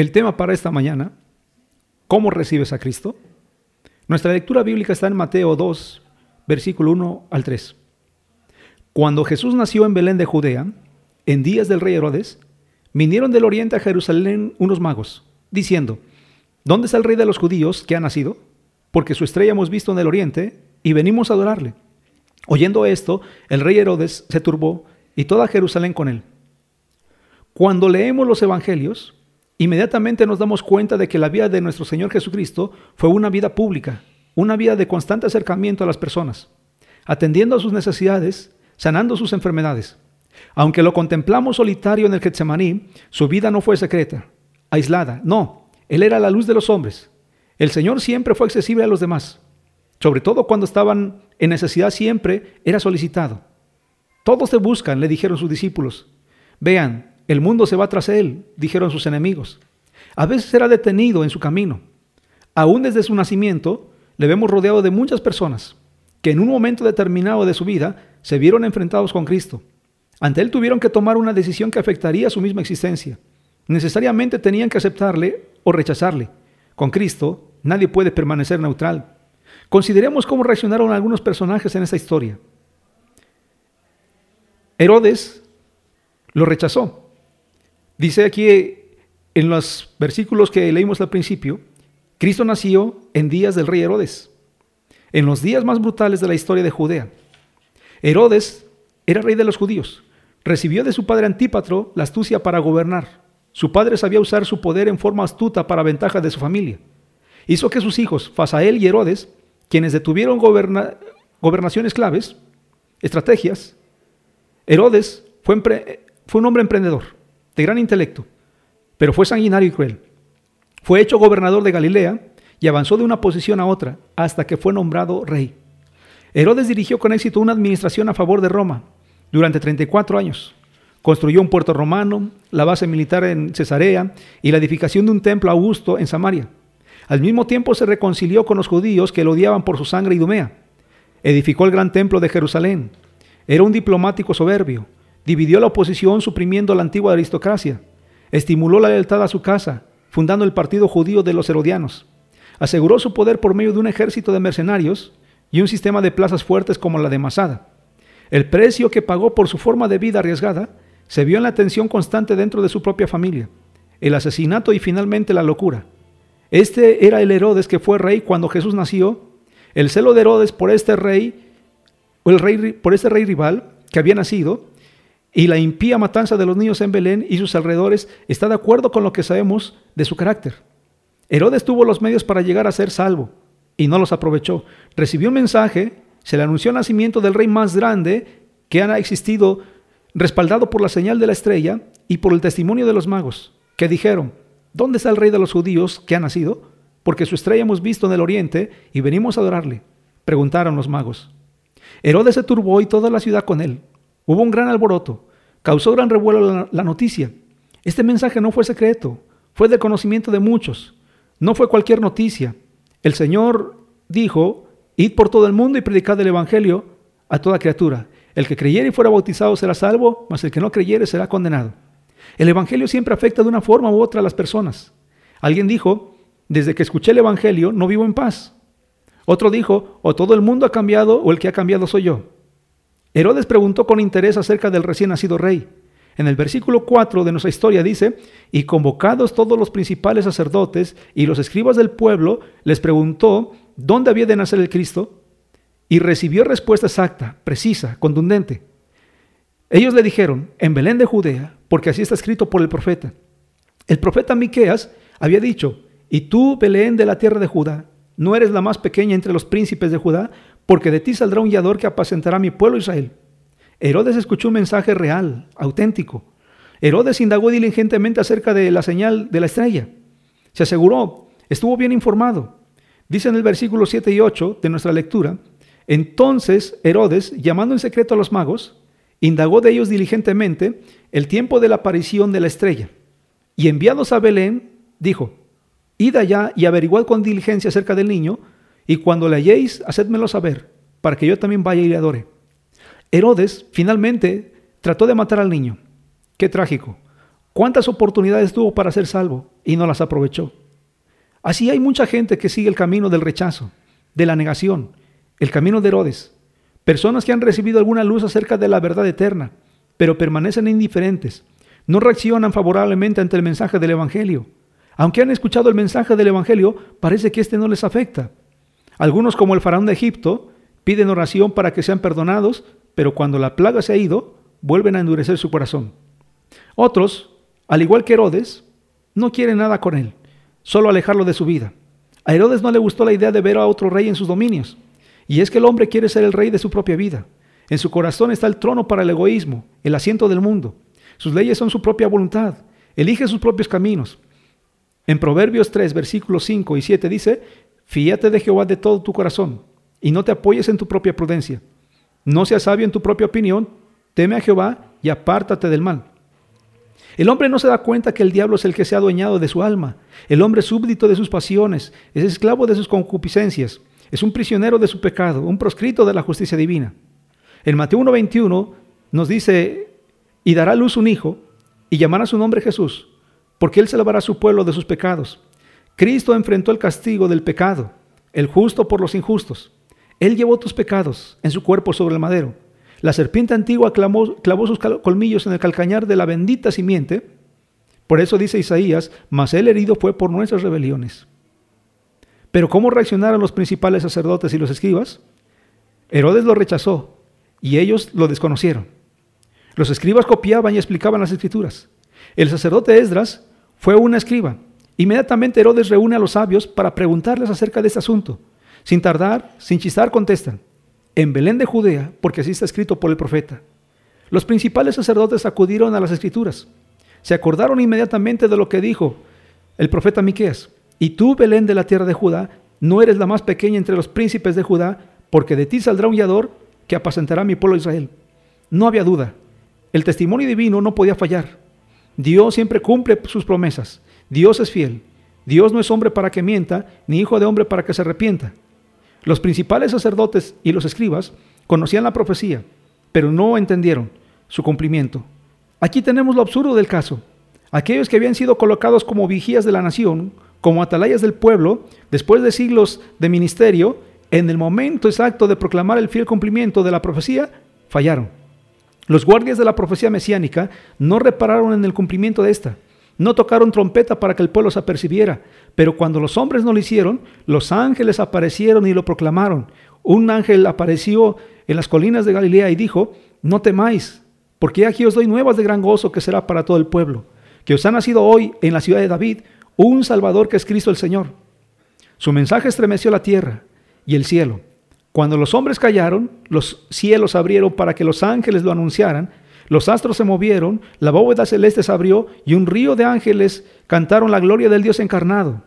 El tema para esta mañana, ¿cómo recibes a Cristo? Nuestra lectura bíblica está en Mateo 2, versículo 1 al 3. Cuando Jesús nació en Belén de Judea, en días del rey Herodes, vinieron del oriente a Jerusalén unos magos, diciendo, ¿Dónde está el rey de los judíos que ha nacido? Porque su estrella hemos visto en el oriente y venimos a adorarle. Oyendo esto, el rey Herodes se turbó y toda Jerusalén con él. Cuando leemos los evangelios, inmediatamente nos damos cuenta de que la vida de nuestro Señor Jesucristo fue una vida pública, una vida de constante acercamiento a las personas, atendiendo a sus necesidades, sanando sus enfermedades. Aunque lo contemplamos solitario en el Getsemaní, su vida no fue secreta, aislada, no, él era la luz de los hombres. El Señor siempre fue accesible a los demás, sobre todo cuando estaban en necesidad siempre era solicitado. Todos te buscan, le dijeron sus discípulos. Vean, el mundo se va tras él, dijeron sus enemigos. A veces era detenido en su camino. Aún desde su nacimiento, le vemos rodeado de muchas personas que en un momento determinado de su vida se vieron enfrentados con Cristo. Ante él tuvieron que tomar una decisión que afectaría su misma existencia. Necesariamente tenían que aceptarle o rechazarle. Con Cristo nadie puede permanecer neutral. Consideremos cómo reaccionaron algunos personajes en esta historia. Herodes lo rechazó. Dice aquí en los versículos que leímos al principio, Cristo nació en días del rey Herodes, en los días más brutales de la historia de Judea. Herodes era rey de los judíos. Recibió de su padre Antípatro la astucia para gobernar. Su padre sabía usar su poder en forma astuta para ventaja de su familia. Hizo que sus hijos, Fasael y Herodes, quienes detuvieron gobernaciones claves, estrategias. Herodes fue, fue un hombre emprendedor, de gran intelecto, pero fue sanguinario y cruel. Fue hecho gobernador de Galilea y avanzó de una posición a otra hasta que fue nombrado rey. Herodes dirigió con éxito una administración a favor de Roma durante 34 años. Construyó un puerto romano, la base militar en Cesarea y la edificación de un templo augusto en Samaria. Al mismo tiempo se reconcilió con los judíos que lo odiaban por su sangre Idumea. Edificó el gran templo de Jerusalén. Era un diplomático soberbio. Dividió la oposición suprimiendo la antigua aristocracia. Estimuló la lealtad a su casa, fundando el partido judío de los herodianos. Aseguró su poder por medio de un ejército de mercenarios y un sistema de plazas fuertes como la de Masada. El precio que pagó por su forma de vida arriesgada se vio en la tensión constante dentro de su propia familia, el asesinato y finalmente la locura. Este era el Herodes que fue rey cuando Jesús nació. El celo de Herodes por este rey, el rey por este rey rival que había nacido, y la impía matanza de los niños en Belén y sus alrededores está de acuerdo con lo que sabemos de su carácter. Herodes tuvo los medios para llegar a ser salvo y no los aprovechó. Recibió un mensaje, se le anunció el nacimiento del rey más grande que ha existido, respaldado por la señal de la estrella y por el testimonio de los magos, que dijeron, ¿Dónde está el rey de los judíos que ha nacido? Porque su estrella hemos visto en el oriente y venimos a adorarle. Preguntaron los magos. Herodes se turbó y toda la ciudad con él. Hubo un gran alboroto. Causó gran revuelo la, noticia. Este mensaje no fue secreto, fue de conocimiento de muchos. No fue cualquier noticia. El Señor dijo, id por todo el mundo y predicad el Evangelio a toda criatura. El que creyere y fuera bautizado será salvo, mas el que no creyere será condenado. El Evangelio siempre afecta de una forma u otra a las personas. Alguien dijo, desde que escuché el Evangelio no vivo en paz. Otro dijo, o todo el mundo ha cambiado o el que ha cambiado soy yo. Herodes preguntó con interés acerca del recién nacido rey. En el versículo 4 de nuestra historia dice, y convocados todos los principales sacerdotes y los escribas del pueblo, les preguntó dónde había de nacer el Cristo, y recibió respuesta exacta, precisa, contundente. Ellos le dijeron, en Belén de Judea, porque así está escrito por el profeta. El profeta Miqueas había dicho, y tú, Belén de la tierra de Judá, no eres la más pequeña entre los príncipes de Judá, porque de ti saldrá un guiador que apacentará mi pueblo Israel. Herodes escuchó un mensaje real, auténtico. Herodes indagó diligentemente acerca de la señal de la estrella. Se aseguró, estuvo bien informado. Dice en el versículo 7 y 8 de nuestra lectura, entonces Herodes, llamando en secreto a los magos, indagó de ellos diligentemente el tiempo de la aparición de la estrella. Y enviados a Belén, dijo, Id allá y averiguad con diligencia acerca del niño, y cuando le halléis, hacedmelo saber, para que yo también vaya y le adore. Herodes finalmente trató de matar al niño. Qué trágico. ¿Cuántas oportunidades tuvo para ser salvo? y no las aprovechó. Así hay mucha gente que sigue el camino del rechazo, de la negación, el camino de Herodes. Personas que han recibido alguna luz acerca de la verdad eterna, pero permanecen indiferentes, no reaccionan favorablemente ante el mensaje del Evangelio. Aunque han escuchado el mensaje del Evangelio, parece que éste no les afecta. Algunos, como el faraón de Egipto, piden oración para que sean perdonados, pero cuando la plaga se ha ido, vuelven a endurecer su corazón. Otros, al igual que Herodes, no quieren nada con él, solo alejarlo de su vida. A Herodes no le gustó la idea de ver a otro rey en sus dominios, y es que el hombre quiere ser el rey de su propia vida. En su corazón está el trono para el egoísmo, el asiento del mundo. Sus leyes son su propia voluntad. Elige sus propios caminos. En Proverbios 3, versículos 5 y 7 dice, Fíate de Jehová de todo tu corazón, y no te apoyes en tu propia prudencia. No seas sabio en tu propia opinión, teme a Jehová y apártate del mal. El hombre no se da cuenta que el diablo es el que se ha adueñado de su alma. El hombre súbdito de sus pasiones, es esclavo de sus concupiscencias, es un prisionero de su pecado, un proscrito de la justicia divina. En Mateo 1.21 nos dice, y dará luz un hijo, y llamará su nombre Jesús, porque él salvará a su pueblo de sus pecados. Cristo enfrentó el castigo del pecado, el justo por los injustos. Él llevó tus pecados en su cuerpo sobre el madero. La serpiente antigua clavó sus colmillos en el calcañar de la bendita simiente. Por eso dice Isaías, mas él herido fue por nuestras rebeliones. Pero ¿cómo reaccionaron los principales sacerdotes y los escribas? Herodes lo rechazó y ellos lo desconocieron. Los escribas copiaban y explicaban las escrituras. El sacerdote Esdras fue un escriba. Inmediatamente Herodes reúne a los sabios para preguntarles acerca de este asunto. Sin tardar, sin chistar, contestan en Belén de Judea, porque así está escrito por el profeta. Los principales sacerdotes acudieron a las escrituras. Se acordaron inmediatamente de lo que dijo el profeta Miqueas. Y tú, Belén de la tierra de Judá, no eres la más pequeña entre los príncipes de Judá, porque de ti saldrá un guiador que apacentará mi pueblo Israel. No había duda. El testimonio divino no podía fallar. Dios siempre cumple sus promesas. Dios es fiel. Dios no es hombre para que mienta, ni hijo de hombre para que se arrepienta. Los principales sacerdotes y los escribas conocían la profecía, pero no entendieron su cumplimiento. Aquí tenemos lo absurdo del caso. Aquellos que habían sido colocados como vigías de la nación, como atalayas del pueblo, después de siglos de ministerio, en el momento exacto de proclamar el fiel cumplimiento de la profecía, fallaron. Los guardias de la profecía mesiánica no repararon en el cumplimiento de esta. No tocaron trompeta para que el pueblo se apercibiera, pero cuando los hombres no lo hicieron, los ángeles aparecieron y lo proclamaron. Un ángel apareció en las colinas de Galilea y dijo, no temáis, porque aquí os doy nuevas de gran gozo que será para todo el pueblo, que os ha nacido hoy en la ciudad de David un Salvador que es Cristo el Señor. Su mensaje estremeció la tierra y el cielo. Cuando los hombres callaron, los cielos abrieron para que los ángeles lo anunciaran los astros se movieron, la bóveda celeste se abrió y un río de ángeles cantaron la gloria del Dios encarnado.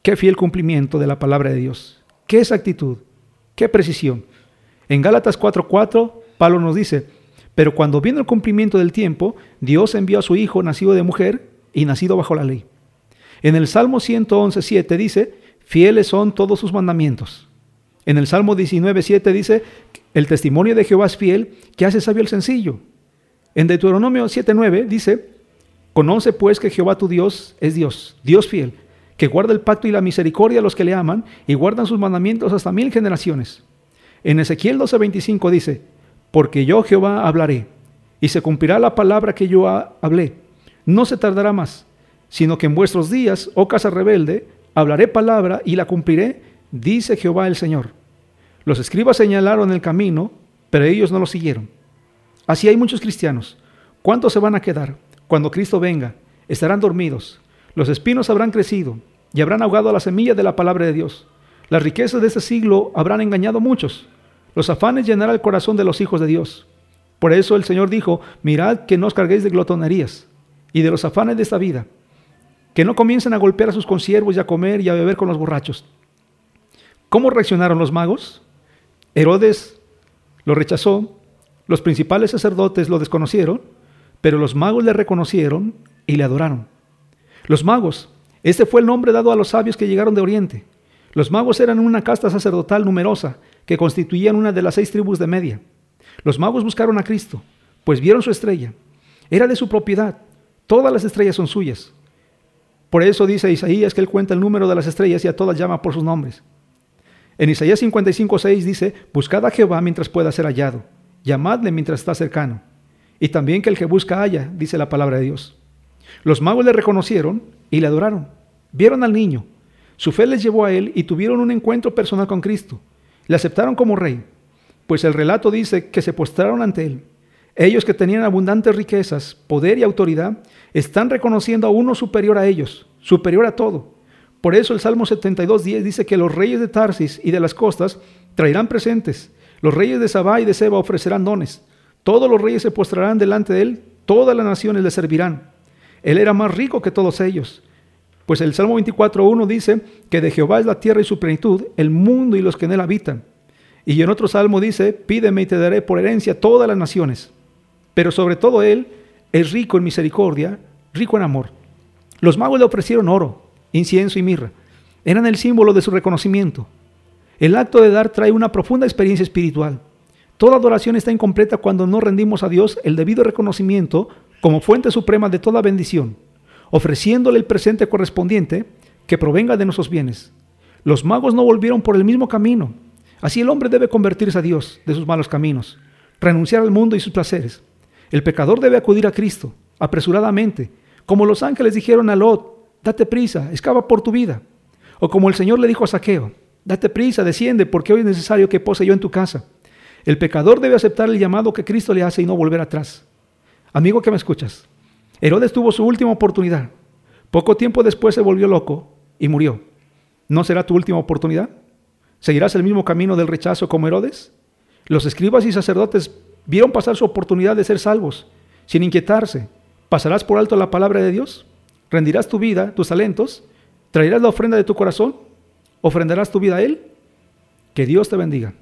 Qué fiel cumplimiento de la palabra de Dios. Qué exactitud. Qué precisión. En Gálatas 4:4, Pablo nos dice, pero cuando vino el cumplimiento del tiempo, Dios envió a su Hijo nacido de mujer y nacido bajo la ley. En el Salmo 111.7 dice, fieles son todos sus mandamientos. En el Salmo 19.7 dice, el testimonio de Jehová es fiel, que hace sabio el sencillo. En Deuteronomio 7:9 dice, Conoce pues que Jehová tu Dios es Dios, Dios fiel, que guarda el pacto y la misericordia a los que le aman y guardan sus mandamientos hasta mil generaciones. En Ezequiel 12:25 dice, Porque yo Jehová hablaré, y se cumplirá la palabra que yo hablé. No se tardará más, sino que en vuestros días, oh casa rebelde, hablaré palabra y la cumpliré, dice Jehová el Señor. Los escribas señalaron el camino, pero ellos no lo siguieron. Así hay muchos cristianos. ¿Cuántos se van a quedar? Cuando Cristo venga, estarán dormidos. Los espinos habrán crecido y habrán ahogado la semilla de la palabra de Dios. Las riquezas de este siglo habrán engañado a muchos. Los afanes llenarán el corazón de los hijos de Dios. Por eso el Señor dijo, mirad que no os carguéis de glotonerías y de los afanes de esta vida, que no comiencen a golpear a sus consiervos y a comer y a beber con los borrachos. ¿Cómo reaccionaron los magos? Herodes lo rechazó los principales sacerdotes lo desconocieron, pero los magos le reconocieron y le adoraron. Los magos, este fue el nombre dado a los sabios que llegaron de Oriente. Los magos eran una casta sacerdotal numerosa que constituían una de las seis tribus de Media. Los magos buscaron a Cristo, pues vieron su estrella. Era de su propiedad. Todas las estrellas son suyas. Por eso dice Isaías que él cuenta el número de las estrellas y a todas llama por sus nombres. En Isaías 55, 6 dice, buscad a Jehová mientras pueda ser hallado, llamadle mientras está cercano. Y también que el que busca haya, dice la palabra de Dios. Los magos le reconocieron y le adoraron. Vieron al niño. Su fe les llevó a él y tuvieron un encuentro personal con Cristo. Le aceptaron como rey, pues el relato dice que se postraron ante él. Ellos que tenían abundantes riquezas, poder y autoridad, están reconociendo a uno superior a ellos, superior a todo. Por eso el Salmo 72.10 dice que los reyes de Tarsis y de las costas traerán presentes. Los reyes de Sabá y de Seba ofrecerán dones. Todos los reyes se postrarán delante de él, todas las naciones le servirán. Él era más rico que todos ellos. Pues el Salmo 24.1 dice que de Jehová es la tierra y su plenitud, el mundo y los que en él habitan. Y en otro salmo dice, pídeme y te daré por herencia todas las naciones. Pero sobre todo él es rico en misericordia, rico en amor. Los magos le ofrecieron oro, incienso y mirra. Eran el símbolo de su reconocimiento. El acto de dar trae una profunda experiencia espiritual. Toda adoración está incompleta cuando no rendimos a Dios el debido reconocimiento como fuente suprema de toda bendición, ofreciéndole el presente correspondiente que provenga de nuestros bienes. Los magos no volvieron por el mismo camino. Así el hombre debe convertirse a Dios de sus malos caminos, renunciar al mundo y sus placeres. El pecador debe acudir a Cristo apresuradamente, como los ángeles dijeron a Lot, date prisa, escapa por tu vida. O como el Señor le dijo a Saqueo, date prisa, desciende, porque hoy es necesario que pose yo en tu casa. El pecador debe aceptar el llamado que Cristo le hace y no volver atrás. Amigo que me escuchas, Herodes tuvo su última oportunidad. Poco tiempo después se volvió loco y murió. ¿No será tu última oportunidad? ¿Seguirás el mismo camino del rechazo como Herodes? Los escribas y sacerdotes vieron pasar su oportunidad de ser salvos, sin inquietarse. ¿Pasarás por alto la palabra de Dios? ¿Rendirás tu vida, tus talentos? ¿Traerás la ofrenda de tu corazón? ¿Ofrendarás tu vida a Él? Que Dios te bendiga.